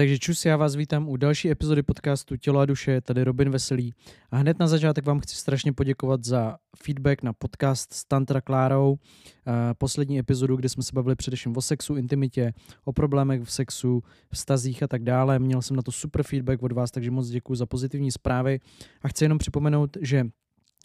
Takže čus, já vás vítám u další epizody podcastu Tělo a duše, tady Robin Veselý. A hned na začátek vám chci strašně poděkovat za feedback na podcast s Tantra Klárou, poslední epizodu, kde jsme se bavili především o sexu, intimitě, o problémech v sexu, vztazích a tak dále. Měl jsem na to super feedback od vás, takže moc děkuji za pozitivní zprávy. A chci jenom připomenout, že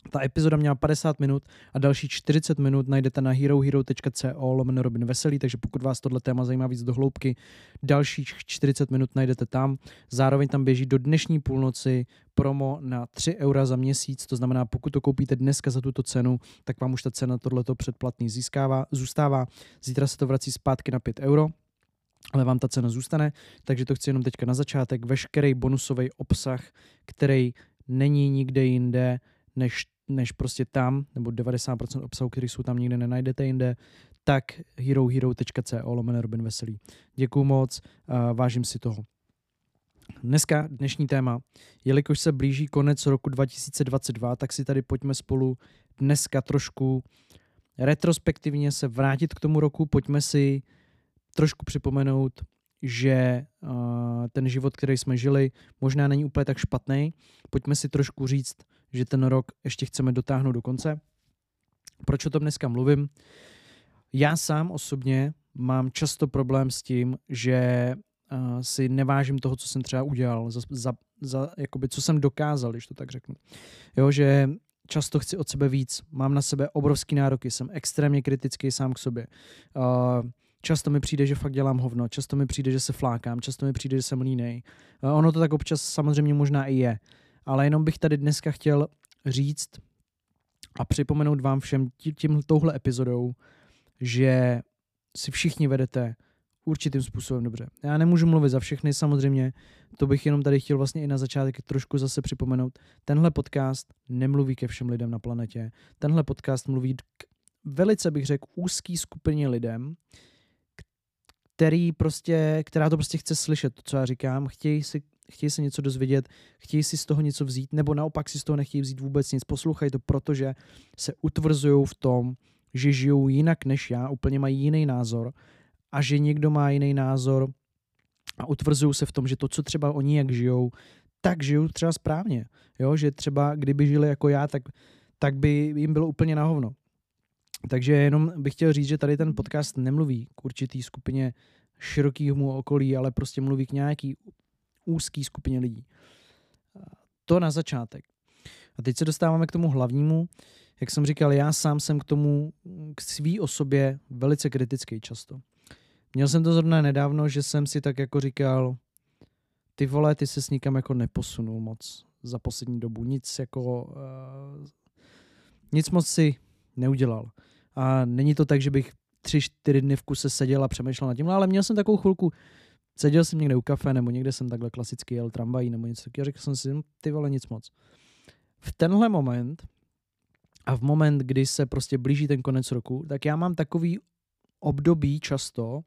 ta epizoda měla 50 minut a další 40 minut najdete na herohero.co lomeno Robin Veselý, takže pokud vás tohle téma zajímá víc do hloubky, dalších 40 minut najdete tam. Zároveň tam běží do dnešní půlnoci promo na 3 eura za měsíc, to znamená, pokud to koupíte dneska za tuto cenu, tak vám už ta cena tohleto předplatný získává, zůstává. Zítra se to vrací zpátky na 5 euro, ale vám ta cena zůstane, takže to chci jenom teďka na začátek. Veškerý bonusový obsah, který není nikde jinde, než než prostě tam, nebo 90% obsahu, který jsou tam nikde nenajdete jinde, tak herohero.co lomene Robin Veselý. Děkuju moc, vážím si toho. Dneska, dnešní téma, jelikož se blíží konec roku 2022, tak si tady pojďme spolu dneska trošku retrospektivně se vrátit k tomu roku, pojďme si trošku připomenout, že uh, ten život, který jsme žili, možná není úplně tak špatný. Pojďme si trošku říct, že ten rok ještě chceme dotáhnout do konce. Proč o tom dneska mluvím? Já sám osobně mám často problém s tím, že uh, si nevážím toho, co jsem třeba udělal, za, za, za, jakoby, co jsem dokázal, když to tak řeknu. Jo, že často chci od sebe víc, mám na sebe obrovský nároky, jsem extrémně kritický sám k sobě. Uh, často mi přijde, že fakt dělám hovno, často mi přijde, že se flákám, často mi přijde, že jsem línej. Uh, ono to tak občas samozřejmě možná i je, ale jenom bych tady dneska chtěl říct a připomenout vám všem tím, touhle epizodou, že si všichni vedete určitým způsobem dobře. Já nemůžu mluvit za všechny, samozřejmě, to bych jenom tady chtěl vlastně i na začátek trošku zase připomenout. Tenhle podcast nemluví ke všem lidem na planetě. Tenhle podcast mluví k velice bych řekl úzký skupině lidem, který prostě, která to prostě chce slyšet, to, co já říkám, chtějí si chtějí se něco dozvědět, chtějí si z toho něco vzít, nebo naopak si z toho nechtějí vzít vůbec nic. Poslouchají to, protože se utvrzují v tom, že žijou jinak než já, úplně mají jiný názor a že někdo má jiný názor a utvrzují se v tom, že to, co třeba oni jak žijou, tak žijou třeba správně. Jo? Že třeba kdyby žili jako já, tak, tak by jim bylo úplně na hovno. Takže jenom bych chtěl říct, že tady ten podcast nemluví k určitý skupině širokýmu okolí, ale prostě mluví k nějaký úzký skupině lidí. To na začátek. A teď se dostáváme k tomu hlavnímu. Jak jsem říkal, já sám jsem k tomu, k svý osobě velice kritický často. Měl jsem to zrovna nedávno, že jsem si tak jako říkal, ty vole, ty se s nikam jako neposunul moc za poslední dobu. Nic jako, uh, nic moc si neudělal. A není to tak, že bych tři, čtyři dny v kuse seděl a přemýšlel nad tím, ale měl jsem takovou chvilku, Seděl jsem někde u kafe, nebo někde jsem takhle klasicky jel tramvají, nebo něco takového, řekl jsem si, hm, ty vole, nic moc. V tenhle moment a v moment, kdy se prostě blíží ten konec roku, tak já mám takový období často,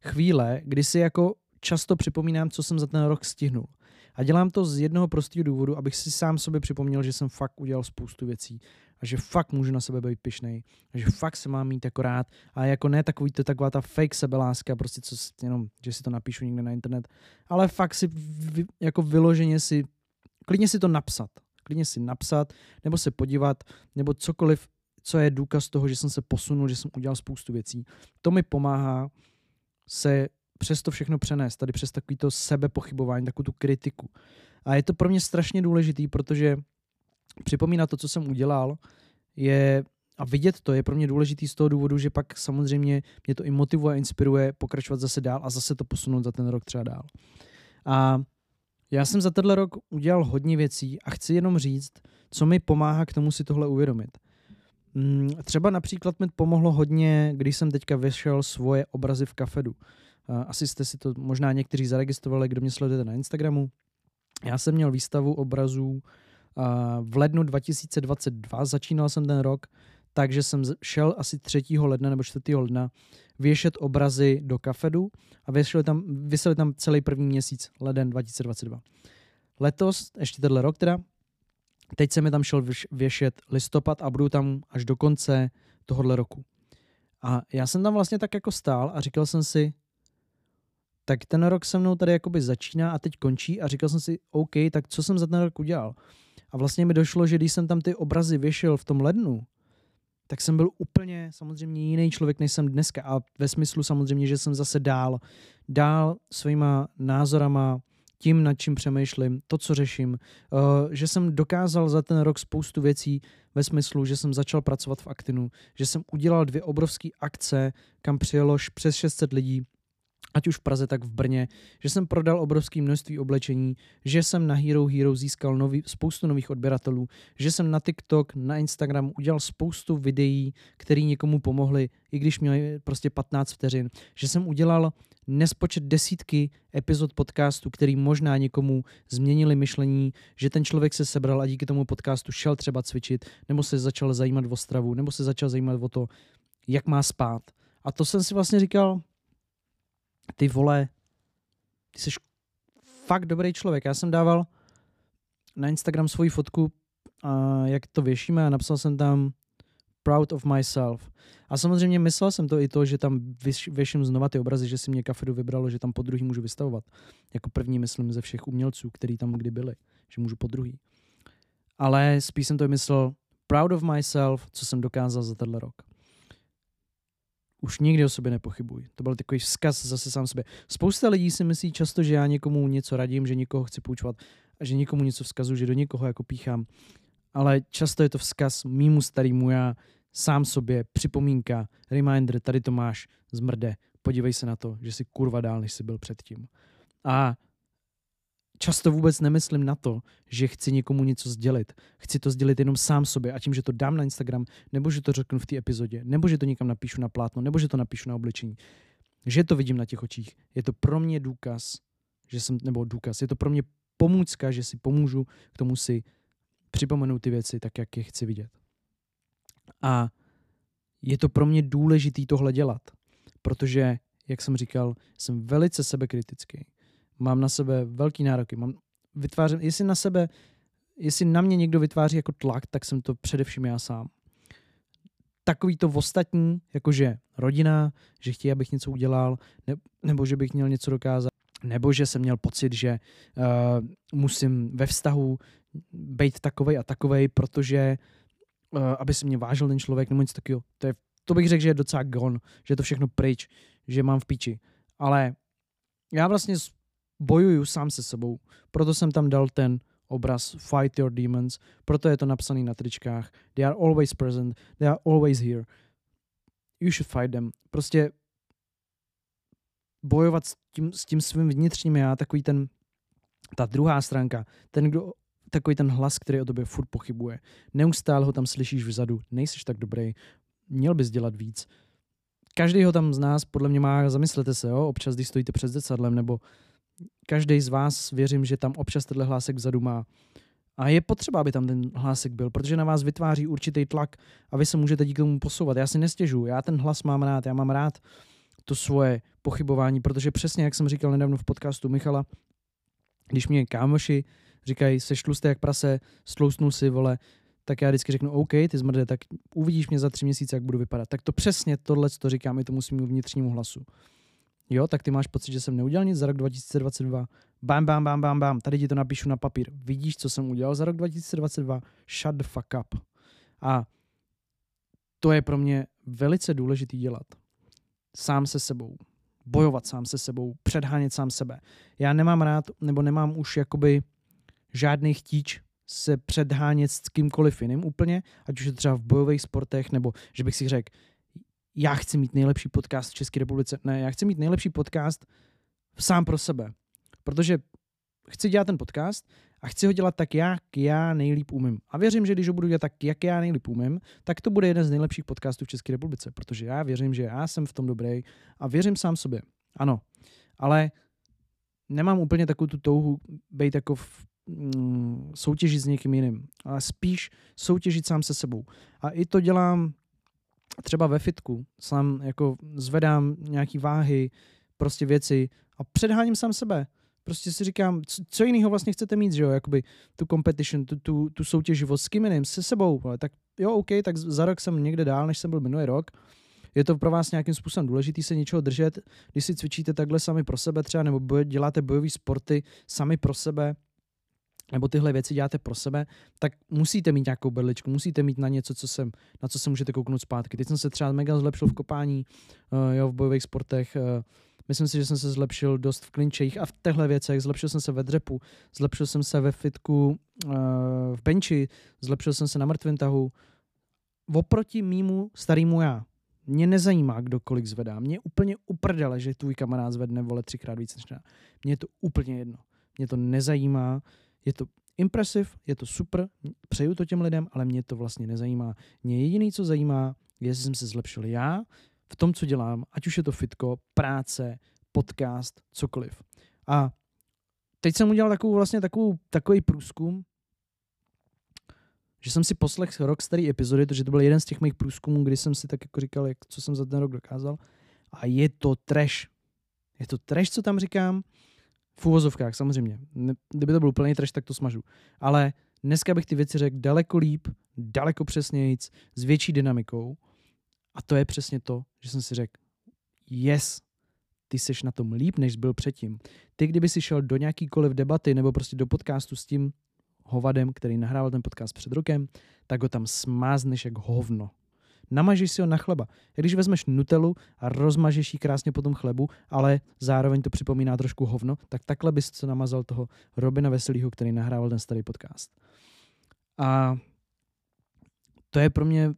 chvíle, kdy si jako často připomínám, co jsem za ten rok stihnul. A dělám to z jednoho prostého důvodu, abych si sám sobě připomněl, že jsem fakt udělal spoustu věcí a že fakt můžu na sebe být pišnej a že fakt se mám mít jako rád a jako ne takový to taková ta fake sebeláska, prostě co jenom, že si to napíšu někde na internet, ale fakt si vy, jako vyloženě si, klidně si to napsat, klidně si napsat, nebo se podívat, nebo cokoliv, co je důkaz toho, že jsem se posunul, že jsem udělal spoustu věcí. To mi pomáhá se přes to všechno přenést, tady přes takový to sebepochybování, takovou tu kritiku. A je to pro mě strašně důležitý, protože připomínat to, co jsem udělal, je a vidět to je pro mě důležitý z toho důvodu, že pak samozřejmě mě to i motivuje a inspiruje pokračovat zase dál a zase to posunout za ten rok třeba dál. A já jsem za tenhle rok udělal hodně věcí a chci jenom říct, co mi pomáhá k tomu si tohle uvědomit. Mm, třeba například mi pomohlo hodně, když jsem teďka vyšel svoje obrazy v kafedu. Asi jste si to možná někteří zaregistrovali, kdo mě sledujete na Instagramu. Já jsem měl výstavu obrazů v lednu 2022, začínal jsem ten rok, takže jsem šel asi 3. ledna nebo 4. ledna věšet obrazy do kafedu a věšeli tam, vyseli tam celý první měsíc, leden 2022. Letos, ještě tenhle rok teda, teď jsem mi tam šel věšet listopad a budu tam až do konce tohohle roku. A já jsem tam vlastně tak jako stál a říkal jsem si, tak ten rok se mnou tady jakoby začíná a teď končí a říkal jsem si, OK, tak co jsem za ten rok udělal? A vlastně mi došlo, že když jsem tam ty obrazy vyšel v tom lednu, tak jsem byl úplně samozřejmě jiný člověk, než jsem dneska. A ve smyslu samozřejmě, že jsem zase dál, dál svýma názorama, tím, nad čím přemýšlím, to, co řeším, uh, že jsem dokázal za ten rok spoustu věcí ve smyslu, že jsem začal pracovat v Actinu, že jsem udělal dvě obrovské akce, kam přijelo přes 600 lidí, ať už v Praze, tak v Brně, že jsem prodal obrovské množství oblečení, že jsem na Hero Hero získal nový, spoustu nových odběratelů, že jsem na TikTok, na Instagram udělal spoustu videí, které někomu pomohly, i když měli prostě 15 vteřin, že jsem udělal nespočet desítky epizod podcastu, který možná někomu změnili myšlení, že ten člověk se sebral a díky tomu podcastu šel třeba cvičit, nebo se začal zajímat o stravu, nebo se začal zajímat o to, jak má spát. A to jsem si vlastně říkal, ty vole, ty jsi fakt dobrý člověk. Já jsem dával na Instagram svoji fotku, a jak to věšíme a napsal jsem tam proud of myself. A samozřejmě myslel jsem to i to, že tam věším znova ty obrazy, že si mě kafedu vybralo, že tam po druhý můžu vystavovat. Jako první, myslím, ze všech umělců, který tam kdy byli. Že můžu po druhý. Ale spíš jsem to myslel proud of myself, co jsem dokázal za tenhle rok. Už nikdy o sobě nepochybuj. To byl takový vzkaz zase sám sobě. Spousta lidí si myslí často, že já někomu něco radím, že někoho chci poučovat a že někomu něco vzkazu, že do někoho jako píchám. Ale často je to vzkaz mýmu starýmu já, sám sobě, připomínka, reminder, tady to máš, zmrde, podívej se na to, že jsi kurva dál, než jsi byl předtím. A často vůbec nemyslím na to, že chci někomu něco sdělit. Chci to sdělit jenom sám sobě a tím, že to dám na Instagram, nebo že to řeknu v té epizodě, nebo že to někam napíšu na plátno, nebo že to napíšu na oblečení. Že to vidím na těch očích. Je to pro mě důkaz, že jsem, nebo důkaz, je to pro mě pomůcka, že si pomůžu k tomu si připomenout ty věci tak, jak je chci vidět. A je to pro mě důležitý tohle dělat, protože, jak jsem říkal, jsem velice sebekritický. Mám na sebe velký nároky. Mám, vytvářím, jestli na sebe, jestli na mě někdo vytváří jako tlak, tak jsem to především já sám. Takový to v ostatní, jakože rodina, že chtějí, abych něco udělal, ne, nebo že bych měl něco dokázat, nebo že jsem měl pocit, že uh, musím ve vztahu být takovej a takovej, protože uh, aby se mě vážil ten člověk nebo něco takového. To, je, to bych řekl, že je docela gon, že je to všechno pryč, že mám v piči. Ale já vlastně bojuju sám se sebou. Proto jsem tam dal ten obraz Fight Your Demons, proto je to napsaný na tričkách. They are always present, they are always here. You should fight them. Prostě bojovat s tím, s tím svým vnitřním já, takový ten, ta druhá stránka, ten, kdo takový ten hlas, který o tobě furt pochybuje. Neustále ho tam slyšíš vzadu, nejsiš tak dobrý, měl bys dělat víc. Každý ho tam z nás podle mě má, zamyslete se, jo, občas, když stojíte před zrcadlem, nebo každý z vás, věřím, že tam občas tenhle hlásek vzadu má. A je potřeba, aby tam ten hlásek byl, protože na vás vytváří určitý tlak a vy se můžete díky tomu posouvat. Já si nestěžu, já ten hlas mám rád, já mám rád to svoje pochybování, protože přesně, jak jsem říkal nedávno v podcastu Michala, když mě kámoši říkají, seš tlustý jak prase, stlousnul si, vole, tak já vždycky řeknu, OK, ty zmrde, tak uvidíš mě za tři měsíce, jak budu vypadat. Tak to přesně tohle, co to říkám, i tomu svým vnitřnímu hlasu. Jo, tak ty máš pocit, že jsem neudělal nic za rok 2022. Bam, bam, bam, bam, bam. Tady ti to napíšu na papír. Vidíš, co jsem udělal za rok 2022? Shut the fuck up. A to je pro mě velice důležitý dělat. Sám se sebou. Bojovat sám se sebou. Předhánět sám sebe. Já nemám rád, nebo nemám už jakoby žádný chtíč se předhánět s kýmkoliv jiným úplně, ať už je třeba v bojových sportech, nebo že bych si řekl, já chci mít nejlepší podcast v České republice. Ne, já chci mít nejlepší podcast sám pro sebe. Protože chci dělat ten podcast a chci ho dělat tak, jak já nejlíp umím. A věřím, že když ho budu dělat tak, jak já nejlíp umím, tak to bude jeden z nejlepších podcastů v České republice, protože já věřím, že já jsem v tom dobrý a věřím sám sobě. Ano, ale nemám úplně takovou tu touhu být jako v mm, soutěžit s někým jiným, ale spíš soutěžit sám se sebou. A i to dělám třeba ve fitku. Sám jako zvedám nějaký váhy, prostě věci a předháním sám sebe. Prostě si říkám, co jiného vlastně chcete mít, že jo, jakoby tu competition, tu, tu, tu soutěživost s kým jiným, se sebou, ale tak jo, OK, tak za rok jsem někde dál, než jsem byl minulý rok. je to pro vás nějakým způsobem důležitý se něčeho držet, když si cvičíte takhle sami pro sebe třeba, nebo děláte bojové sporty sami pro sebe, nebo tyhle věci děláte pro sebe, tak musíte mít nějakou berličku, musíte mít na něco, co jsem, na co se můžete kouknout zpátky. Teď jsem se třeba mega zlepšil v kopání, uh, jo, v bojových sportech, uh, Myslím si, že jsem se zlepšil dost v klinčích a v těchto věcech. Zlepšil jsem se ve dřepu, zlepšil jsem se ve fitku uh, v benči, zlepšil jsem se na mrtvém tahu. Oproti mýmu starýmu já. Mě nezajímá, kdo kolik zvedá. Mě úplně uprdele, že tvůj kamarád zvedne vole třikrát víc než já. Mně je to úplně jedno. Mě to nezajímá. Je to impresiv, je to super, přeju to těm lidem, ale mě to vlastně nezajímá. Mě jediný, co zajímá, je, jestli jsem se zlepšil já, v tom, co dělám, ať už je to fitko, práce, podcast, cokoliv. A teď jsem udělal takovou, vlastně takovou, takový průzkum, že jsem si poslech rok starý epizody, protože to byl jeden z těch mých průzkumů, kdy jsem si tak jako říkal, jak, co jsem za ten rok dokázal. A je to trash. Je to trash, co tam říkám. V úvozovkách, samozřejmě. Kdyby to byl úplný trash, tak to smažu. Ale dneska bych ty věci řekl daleko líp, daleko přesněji, s větší dynamikou. A to je přesně to, že jsem si řekl, yes, ty seš na tom líp, než byl předtím. Ty, kdyby si šel do nějakýkoliv debaty nebo prostě do podcastu s tím hovadem, který nahrával ten podcast před rokem, tak ho tam smázneš jak hovno. Namažeš si ho na chleba. Když vezmeš nutelu a rozmažeš ji krásně po tom chlebu, ale zároveň to připomíná trošku hovno, tak takhle bys co namazal toho Robina Veselýho, který nahrával ten starý podcast. A to je pro mě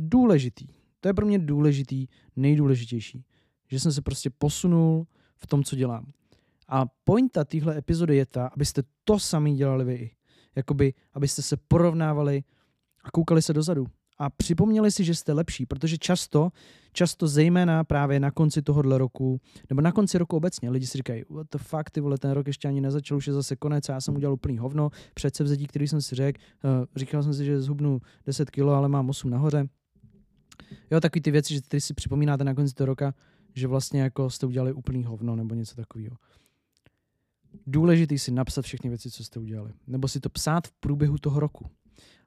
důležitý. To je pro mě důležitý, nejdůležitější. Že jsem se prostě posunul v tom, co dělám. A pointa téhle epizody je ta, abyste to sami dělali vy. Jakoby, abyste se porovnávali a koukali se dozadu. A připomněli si, že jste lepší, protože často, často zejména právě na konci tohohle roku, nebo na konci roku obecně, lidi si říkají, what the fuck, ty vole, ten rok ještě ani nezačal, už je zase konec, já jsem udělal úplný hovno, předsevzetí, který jsem si řekl, uh, říkal jsem si, že zhubnu 10 kilo, ale mám 8 nahoře, Jo, takový ty věci, že ty si připomínáte na konci toho roka, že vlastně jako jste udělali úplný hovno nebo něco takového. Důležitý si napsat všechny věci, co jste udělali. Nebo si to psát v průběhu toho roku.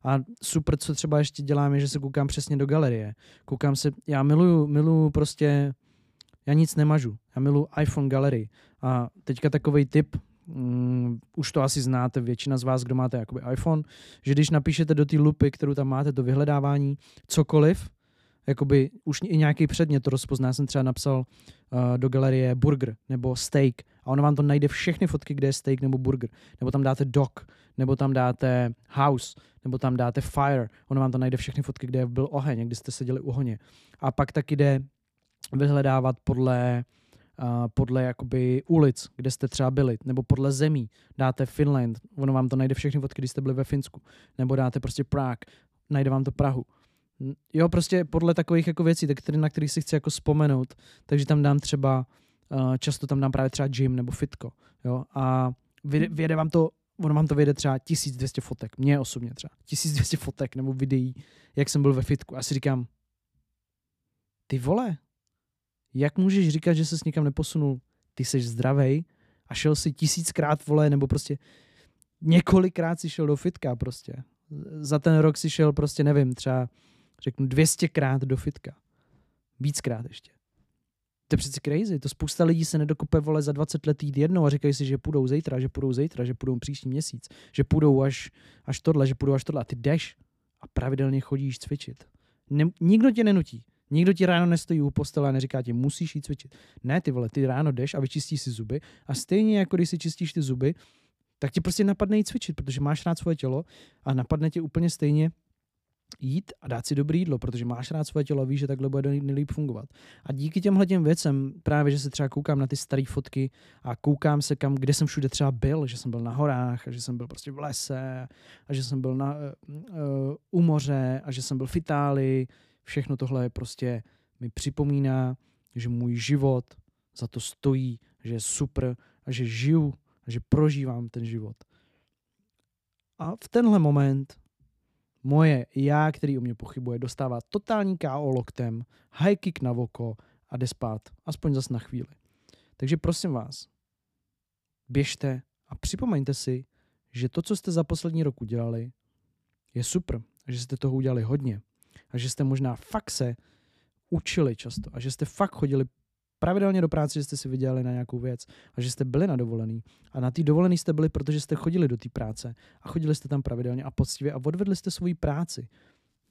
A super, co třeba ještě dělám, je, že se koukám přesně do galerie. Koukám se, já miluju, miluju prostě, já nic nemažu. Já miluju iPhone galerii. A teďka takový tip, um, už to asi znáte, většina z vás, kdo máte jakoby iPhone, že když napíšete do té lupy, kterou tam máte, do vyhledávání, cokoliv, jakoby už i nějaký předmět to rozpozná. Jsem třeba napsal uh, do galerie burger nebo steak a ono vám to najde všechny fotky, kde je steak nebo burger. Nebo tam dáte dog, nebo tam dáte house, nebo tam dáte fire. Ono vám to najde všechny fotky, kde byl oheň, kdy jste seděli u honě. A pak taky jde vyhledávat podle Uh, podle jakoby ulic, kde jste třeba byli, nebo podle zemí. Dáte Finland, ono vám to najde všechny fotky, když jste byli ve Finsku. Nebo dáte prostě Prague, najde vám to Prahu. Jo, prostě podle takových jako věcí, tak který, na kterých si chci jako vzpomenout, takže tam dám třeba, uh, často tam dám právě třeba gym nebo fitko, jo, a hmm. vyjede vám to, ono vám to vyjede třeba 1200 fotek, mně osobně třeba, 1200 fotek nebo videí, jak jsem byl ve fitku a si říkám, ty vole, jak můžeš říkat, že ses nikam neposunul, ty jsi zdravej a šel si tisíckrát, vole, nebo prostě několikrát si šel do fitka prostě. Za ten rok si šel prostě, nevím, třeba řeknu 200krát do fitka. Víckrát ještě. To je přeci crazy. To spousta lidí se nedokope vole za 20 let jít jednou a říkají si, že půjdou zítra, že půjdou zítra, že půjdou příští měsíc, že půjdou až, až tohle, že půjdou až tohle. A ty jdeš a pravidelně chodíš cvičit. Ne, nikdo tě nenutí. Nikdo ti ráno nestojí u postele a neříká ti, musíš jít cvičit. Ne, ty vole, ty ráno jdeš a vyčistíš si zuby a stejně jako když si čistíš ty zuby, tak ti prostě napadne jít cvičit, protože máš rád svoje tělo a napadne tě úplně stejně jít a dát si dobré jídlo, protože máš rád svoje tělo, víš, že takhle bude nejlíp fungovat. A díky těmhle těm věcem, právě, že se třeba koukám na ty staré fotky a koukám se kam, kde jsem všude třeba byl, že jsem byl na horách, a že jsem byl prostě v lese, a že jsem byl na, uh, uh, u moře, a že jsem byl v Itálii, všechno tohle prostě mi připomíná, že můj život za to stojí, že je super a že žiju a že prožívám ten život. A v tenhle moment moje já, který o mě pochybuje, dostává totální KO loktem, high kick na voko a jde spát, aspoň zas na chvíli. Takže prosím vás, běžte a připomeňte si, že to, co jste za poslední rok udělali, je super že jste toho udělali hodně a že jste možná fakt se učili často a že jste fakt chodili pravidelně do práce, že jste si vydělali na nějakou věc a že jste byli na dovolený. A na té dovolený jste byli, protože jste chodili do té práce a chodili jste tam pravidelně a poctivě a odvedli jste svoji práci.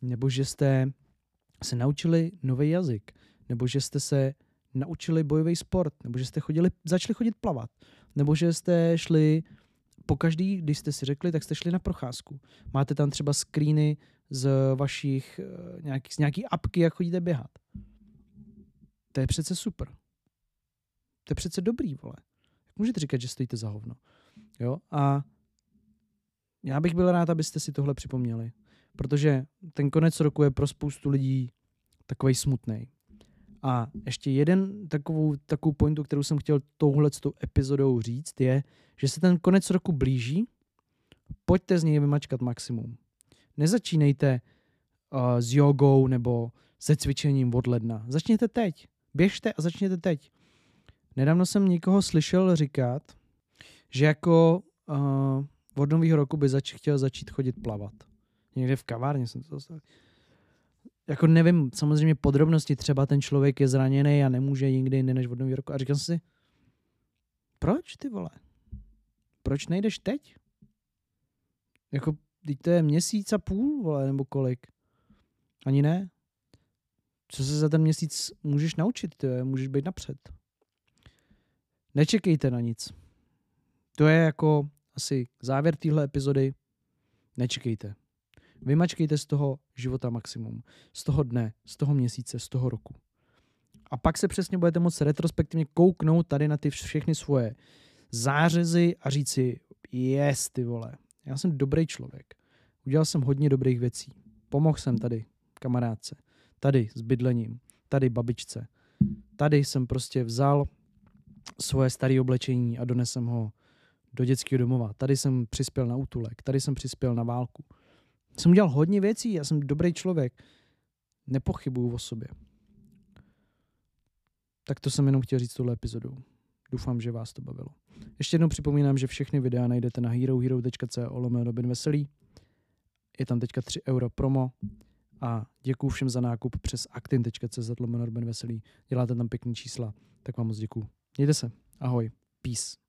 Nebo že jste se naučili nový jazyk, nebo že jste se naučili bojový sport, nebo že jste chodili, začali chodit plavat, nebo že jste šli po každý, když jste si řekli, tak jste šli na procházku. Máte tam třeba screeny z vašich eh, nějaký, z nějaký apky, jak chodíte běhat. To je přece super. To je přece dobrý, vole. Jak můžete říkat, že stojíte za hovno? Jo? A já bych byl rád, abyste si tohle připomněli. Protože ten konec roku je pro spoustu lidí takový smutný. A ještě jeden takovou, takovou pointu, kterou jsem chtěl touhle epizodou říct, je, že se ten konec roku blíží, pojďte z něj vymačkat maximum. Nezačínejte uh, s jogou nebo se cvičením od ledna. Začněte teď. Běžte a začněte teď. Nedávno jsem někoho slyšel říkat, že jako uh, od nového roku by zač- chtěl začít chodit plavat. Někde v kavárně jsem to dostal. Jako nevím samozřejmě podrobnosti, třeba ten člověk je zraněný a nemůže nikdy jinde než od nového roku. A jsem si, proč ty vole? Proč nejdeš teď? Jako, teď to je měsíc a půl, vole, nebo kolik? Ani ne? Co se za ten měsíc můžeš naučit? Ty, můžeš být napřed. Nečekejte na nic. To je jako asi závěr téhle epizody. Nečekejte. Vymačkejte z toho života maximum. Z toho dne, z toho měsíce, z toho roku. A pak se přesně budete moct retrospektivně kouknout tady na ty všechny svoje zářezy a říct si, jest ty vole, já jsem dobrý člověk. Udělal jsem hodně dobrých věcí. Pomohl jsem tady kamarádce, tady s bydlením, tady babičce. Tady jsem prostě vzal svoje staré oblečení a donesem ho do dětského domova. Tady jsem přispěl na útulek, tady jsem přispěl na válku. Jsem udělal hodně věcí, já jsem dobrý člověk. Nepochybuju o sobě. Tak to jsem jenom chtěl říct tuhle epizodou. Doufám, že vás to bavilo. Ještě jednou připomínám, že všechny videa najdete na herohero.co lomeno Robin Veselý. Je tam teďka 3 euro promo a děkuji všem za nákup přes actin.cz Veselý. Děláte tam pěkný čísla, tak vám moc děkuji. Mějte se. Ahoj. Peace.